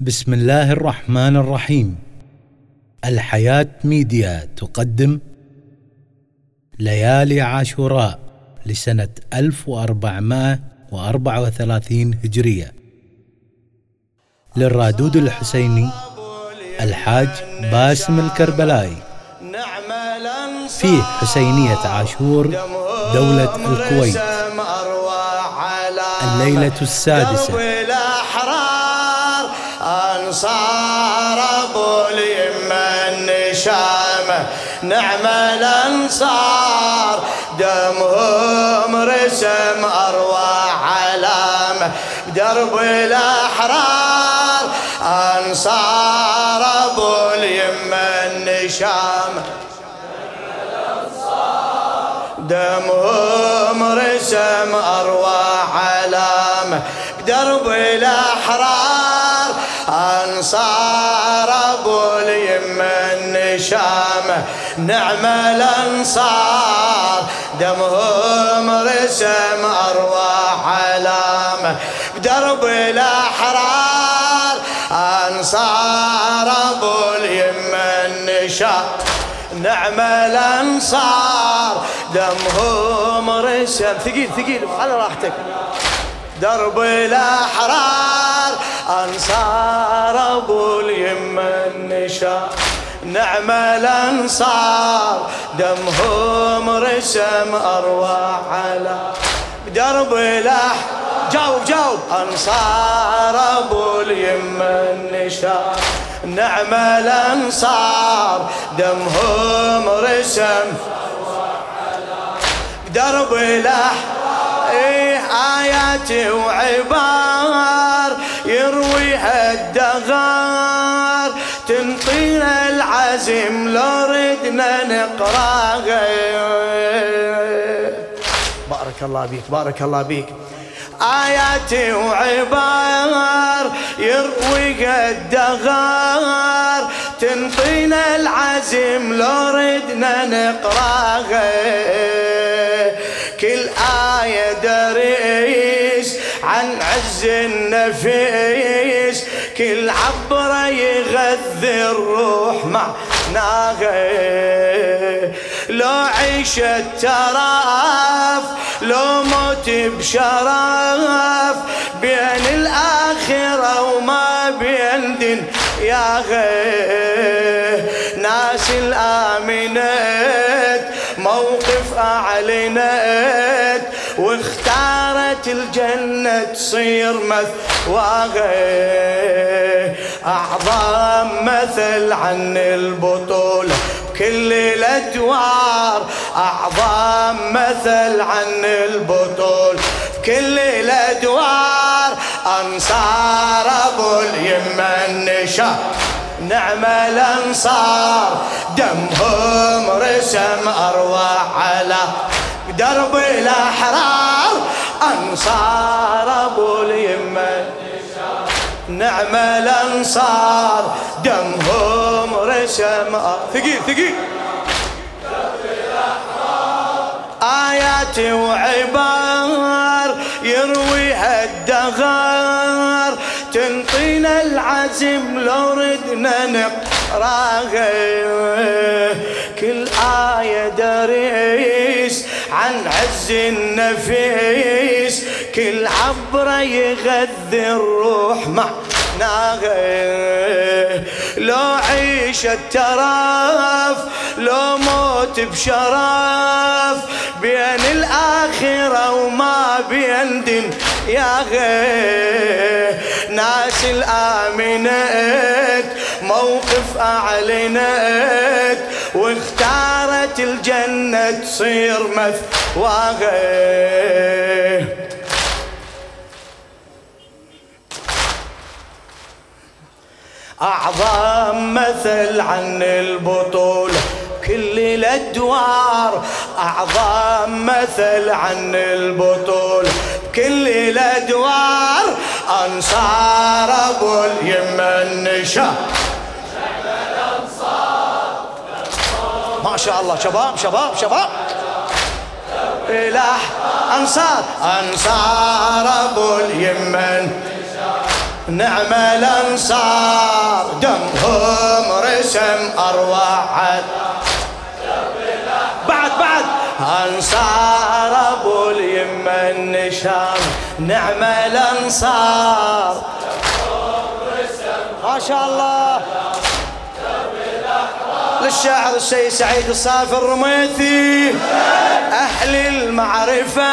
بسم الله الرحمن الرحيم. الحياة ميديا تقدم. ليالي عاشوراء لسنة 1434 هجرية. للرادود الحسيني الحاج باسم الكربلائي في حسينية عاشور دولة الكويت. الليلة السادسة. أنصار أبو اليمة النشامة نعم الأنصار دمهم رسم أرواح علامة بدرب الأحرار أنصار أبو اليمة النشامة دمهم رسم أرواح علامة بدرب الأحرار أنصار أبو اليمة النشامة نعم الأنصار. دمهم رسم أرواح علامة بدرب الأحرار أنصار أبو اليمة النشامة نعم الأنصار. دمهم رسم. ثقيل ثقيل على راحتك. درب الأحرار. أنصار أبو اليمة النشا نعم الأنصار دمهم رسم أرواح على درب الأحرار جاوب جاوب. أنصار أبو اليمة النشا نعم الأنصار دمهم رسم درب الأحرار إيه آيات وعبار يرويها الدغار تنطينا العزم لو ردنا نقراها بارك الله بيك بارك الله بيك آيات وعبار يرويها الدغار. تنطينا العزم لو ردنا نقراها كل آية دريس عن عز النفيس كل عبرة يغذي الروح معناها لو عيش التراف لو موت بشرف بين الآخرة وما بين دين يا غير ناس الآمنات موقف أعلنت واختارت الجنة تصير مثواها. أعظم مثل عن البطولة كل الأدوار. أعظم مثل عن البطول كل الأدوار. أنصار أبو اليمة النشا نعم الأنصار دمهم رسم أرواح على درب الأحرار. أنصار أبو اليمة نعم الأنصار دمهم رسم ثقيل ثقيل. آيات وعبار يرويها الدغار. تنطينا العزم لو ردنا نقراها كل آية دريس عن عز النفيس. كل عبرة يغذي الروح معناها لو عيش التراف لو موت بشرف. بين الآخرة وما بين دين يا غير. ناس الآمنت موقف أعلنت. واختارت الجنة تصير مثواها أعظم مثل عن البطولة كل الأدوار. أعظم مثل عن البطولة كل الأدوار. أنصار أبو اليمة النشا ما شاء الله شباب شباب شباب. إله أنصار. أنصار أبو اليمن. نعم الأنصار دمهم رسم أرواح بعد بعد. أنصار أبو اليمة النشام نعم الأنصار. ما شاء الله. للشاعر السيد سعيد الصافي الرميثي. أهل المعرفة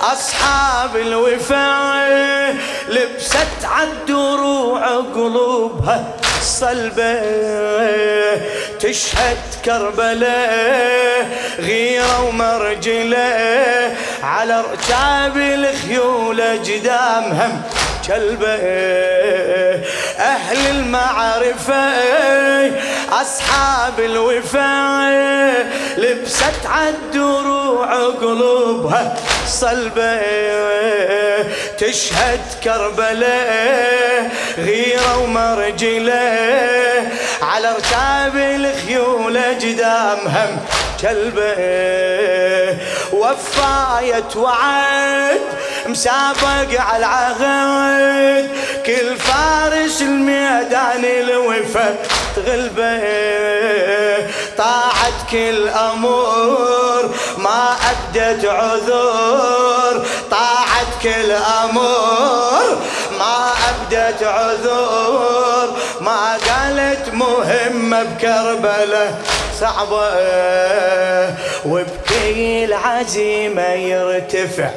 أصحاب الوفاء. لبست عالدروع قلوبها صلبة تشهد كربلاء غيرة ومرجلة على ركاب الخيول قدام هم كلبة أهل المعرفة أصحاب الوفاء لبست عالدروع قلوبها صلبة تشهد كربلاء غيرة ومرجلة على ارتاب الخيول قدام هم كلبة. وفاية وعد مسابق على العهد كل فارس الميدان الوفا تغلبه. طاعت كل أمور ما أبدت عذور. طاعت كل أمور ما أبدت عذور. ما قالت مهمه بكربلة صعبة. وبكي العزيمه يرتفع.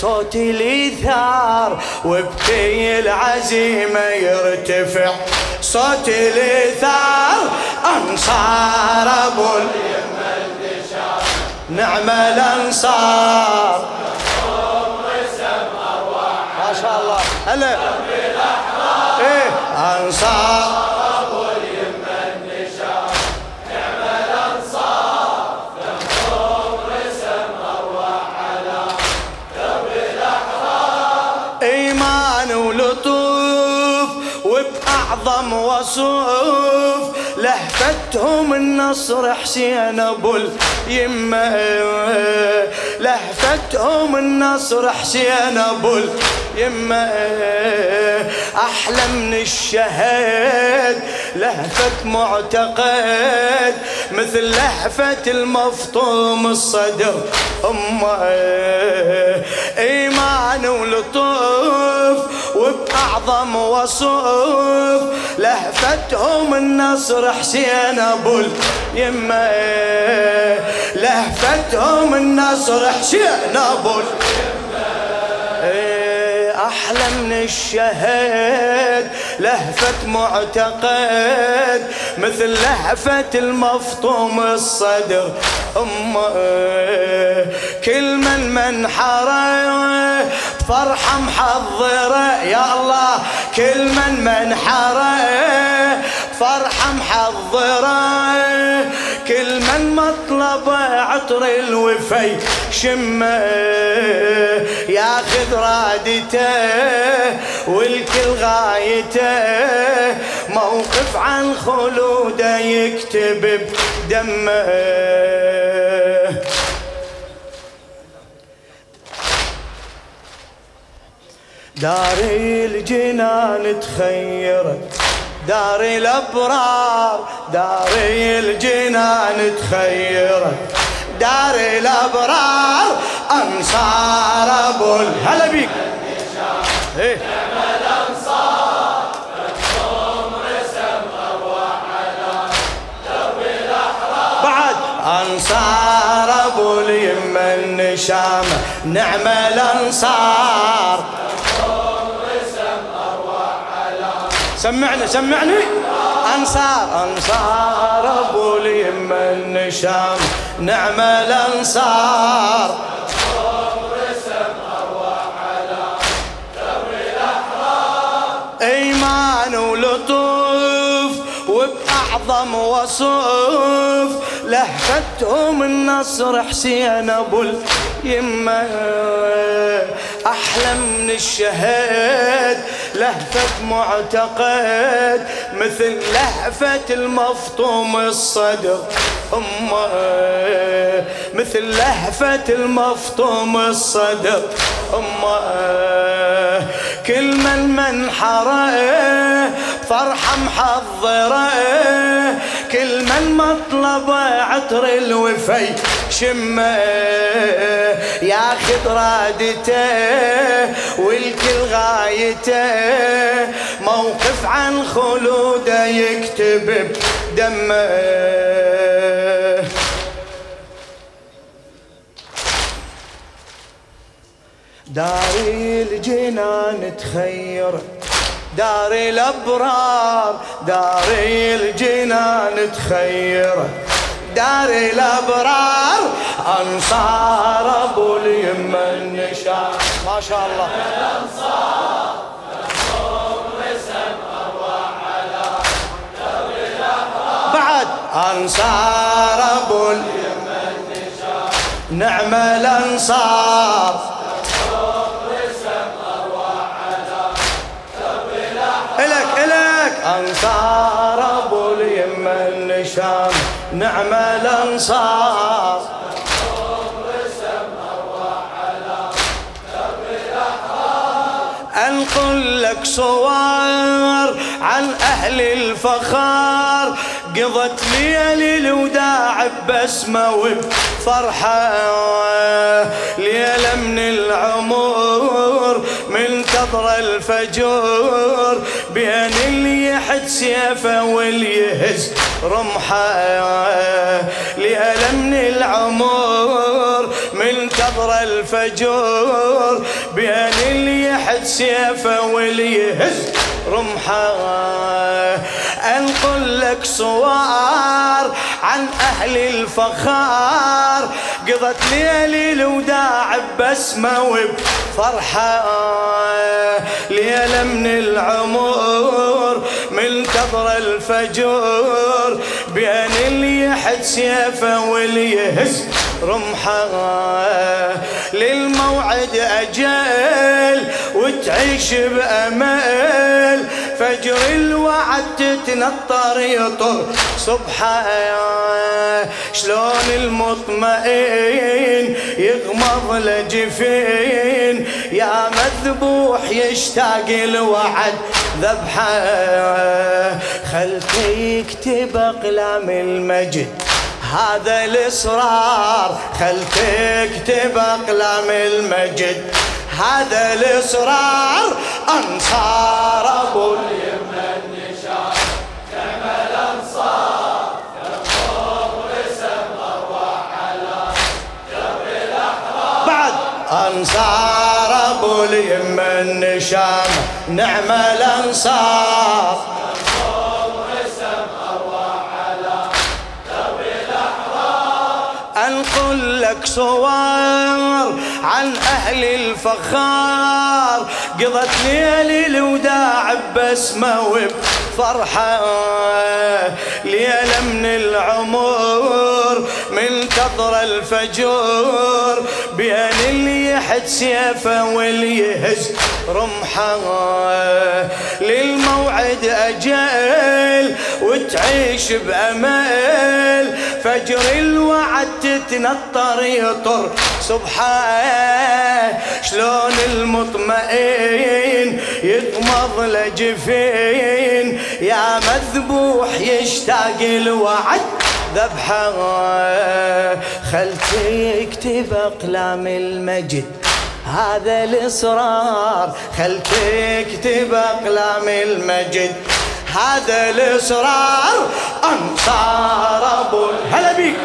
صوت الإيثار وبكي العزيمة يرتفع. صوت الإيثار أنصار أبو نعم الأنصار. ما شاء الله. هلا. إيه أنصار. أعظم وصوف لهفتهم النصر حسين أبو اليمة. لهفتهم النصر حسين أبو اليمة. أحلى من الشهد لهفة معتقد مثل لهفة المفطوم الصدر. أمة إيمان ولطوف وبأعظم وصوف لهفتهم النصر حسين أبو اليمة. لهفتهم النصر حسين أبو أحلى من الشهد لهفة معتقد مثل لهفة المفطوم الصدر أمه. كل من من حرى فرحة محضرة يا الله كل من من حرى فرحة محضرة كل من مطلب عطر الوفي شمة. ياخذ رادته والكل غايته موقف عن خلوده يكتب بدمه. دار الجنان تخيرت دار الأبرار دار الجنان تخيرت. دار الأبرار أنصار أبو هلا بيك. بعد أنصار أبو اليمه النشامه نعم الأنصار. سمعني سمعني أنصار. أنصار أبو اليم النشام نعم الأنصار. إيمان ولطوف وبأعظم وصوف لهفتهم النصر حسين أبو اليمة أحلى من الشهد لهفة معتقد مثل لهفة المفطوم الصدر. أمه مثل لهفة المفطوم الصدر. أمه كل من منحرة فرحة محضرة. كل من مطلب عطر الوفي. شمة ياخذ رادته والكل غايته. موقف عن خلوده يكتب بدمه. داري الجنان تخير داري الأبرار داري الجنان تخير. داري الأبرار أنصار أبو اليمه النشان ما شاء الله. بعد أنصار أبو اليمه النشان نعم الأنصار. أنصار أبو اليمة النشام نعم الأنصار. أنقل لك صور عن أهل الفخار. قضت ليالي الوداع ببسمة وبفرحة. ليلة من العمر من كثر الفجور. بين اللي يحد سيفه واللي يهز رمحه. ليلة من العمر من كثر الفجور. بين اللي يحد سيفه واللي يهز رمحه. أنقل لك صوار عن أهل الفخار. قضت ليلي الوداع ببسمة وبفرحة. ليلة من العمر من كثر الفجور. بين اللي يحد سيفه واللي يهز رمحة. للموعد أجل وتعيش بأمل. فجر الوعد تتنطر يطر صبحه شلون المطمئن يغمض لجفين. يا مذبوح يشتاق الوعد ذبحه خلته يكتب أقلام المجد هذا الإصرار. خلته يكتب أقلام المجد. هذا الإصرار أنصار أبو اليمن نشان نعم الانصار بعد أنصار أبو اليمن نشان نعم الأنصار. لك صور عن أهل الفخار. قضت ليلي الوداع ببسمه وبفرحه. ليلة من العمر من كثر الفجور. بين اللي يحد سيفه واللي يهز رمحه. للموعد أجل وتعيش بأمل. فجر الوعد تتنطر يطر سبحان شلون المطمئن يغمض لجفين يا مذبوح يشتاق الوعد ذبحه. خل تكتب أقلام المجد هذا الإصرار. خل تكتب أقلام المجد هذا الإصرار. أنصار أبو هلا بيك.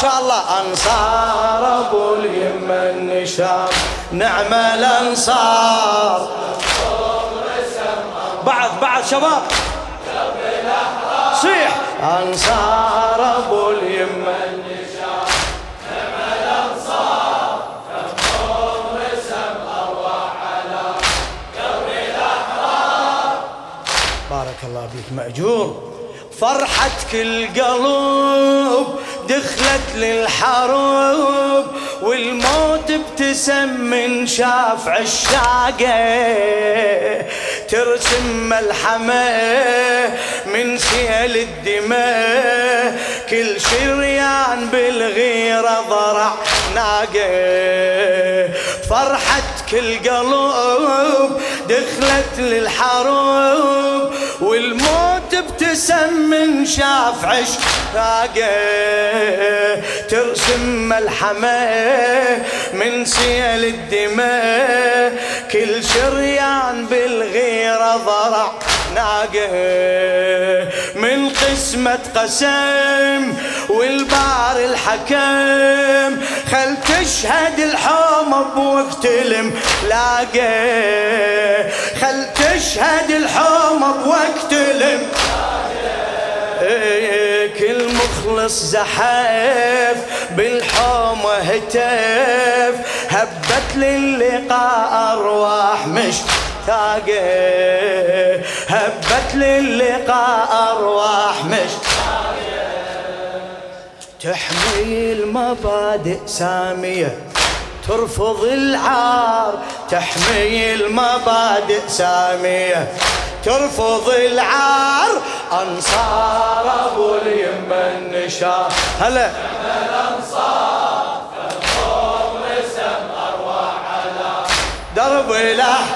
شاء الله. أنصار أبو اليمه النشام نعم الأنصار. بعد بعد شباب. صيح. أنصار أبو اليمه النشام نعم الأنصار. بارك الله بك مأجور. فرحتك القلب دخلت للحروب والموت ابتسم من شاف عشاقه ترسم ملحمة من سيل الدماء. كل شريان بالغيرة ضرع ناقة. فرحة كل قلوب دخلت للحروب والموت ابتسم من شاف عشقاقه ترسم ملحمة من سيل الدماء. كل شريان بالغيرة ضرع ناقة. من قسمة قسم والبار الحكم. خل تشهد الحومة بوقت الملاقه خل تشهد الحومة بوقت الملاقه كل مخلص زحف بالحومة هتف. هبت للقاء أرواح مش تاقه. هبت للقاء أرواح مش تحمي المبادئ سامية ترفض العار. تحمي المبادئ سامية ترفض العار. أنصار أبو اليمة النشار هلا. الأنصار درب له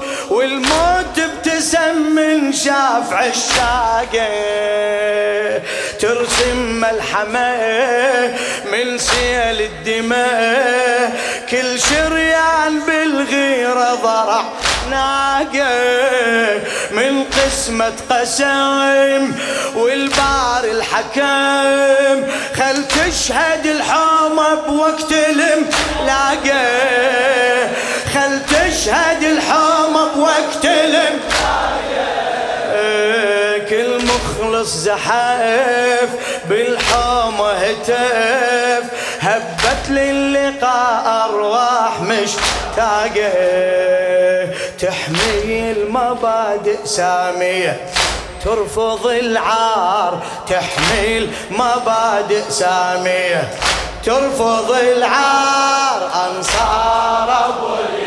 ابتسم من شاف عشاقه ترسم ملحمة من سيل الدماء. كل شريان بالغيرة ضرع ناقة من قسمة قسم والبار الحكم. خل تشهد الحومة بوقت الملاقه خل تشهد الحومة بوقت الملاقه مخلص زحف بالحومة هتف. هبت للقاء أرواح مشتاقة تحمي المبادئ سامية ترفض العار. تحمي المبادئ سامية ترفض العار. أنصار أبو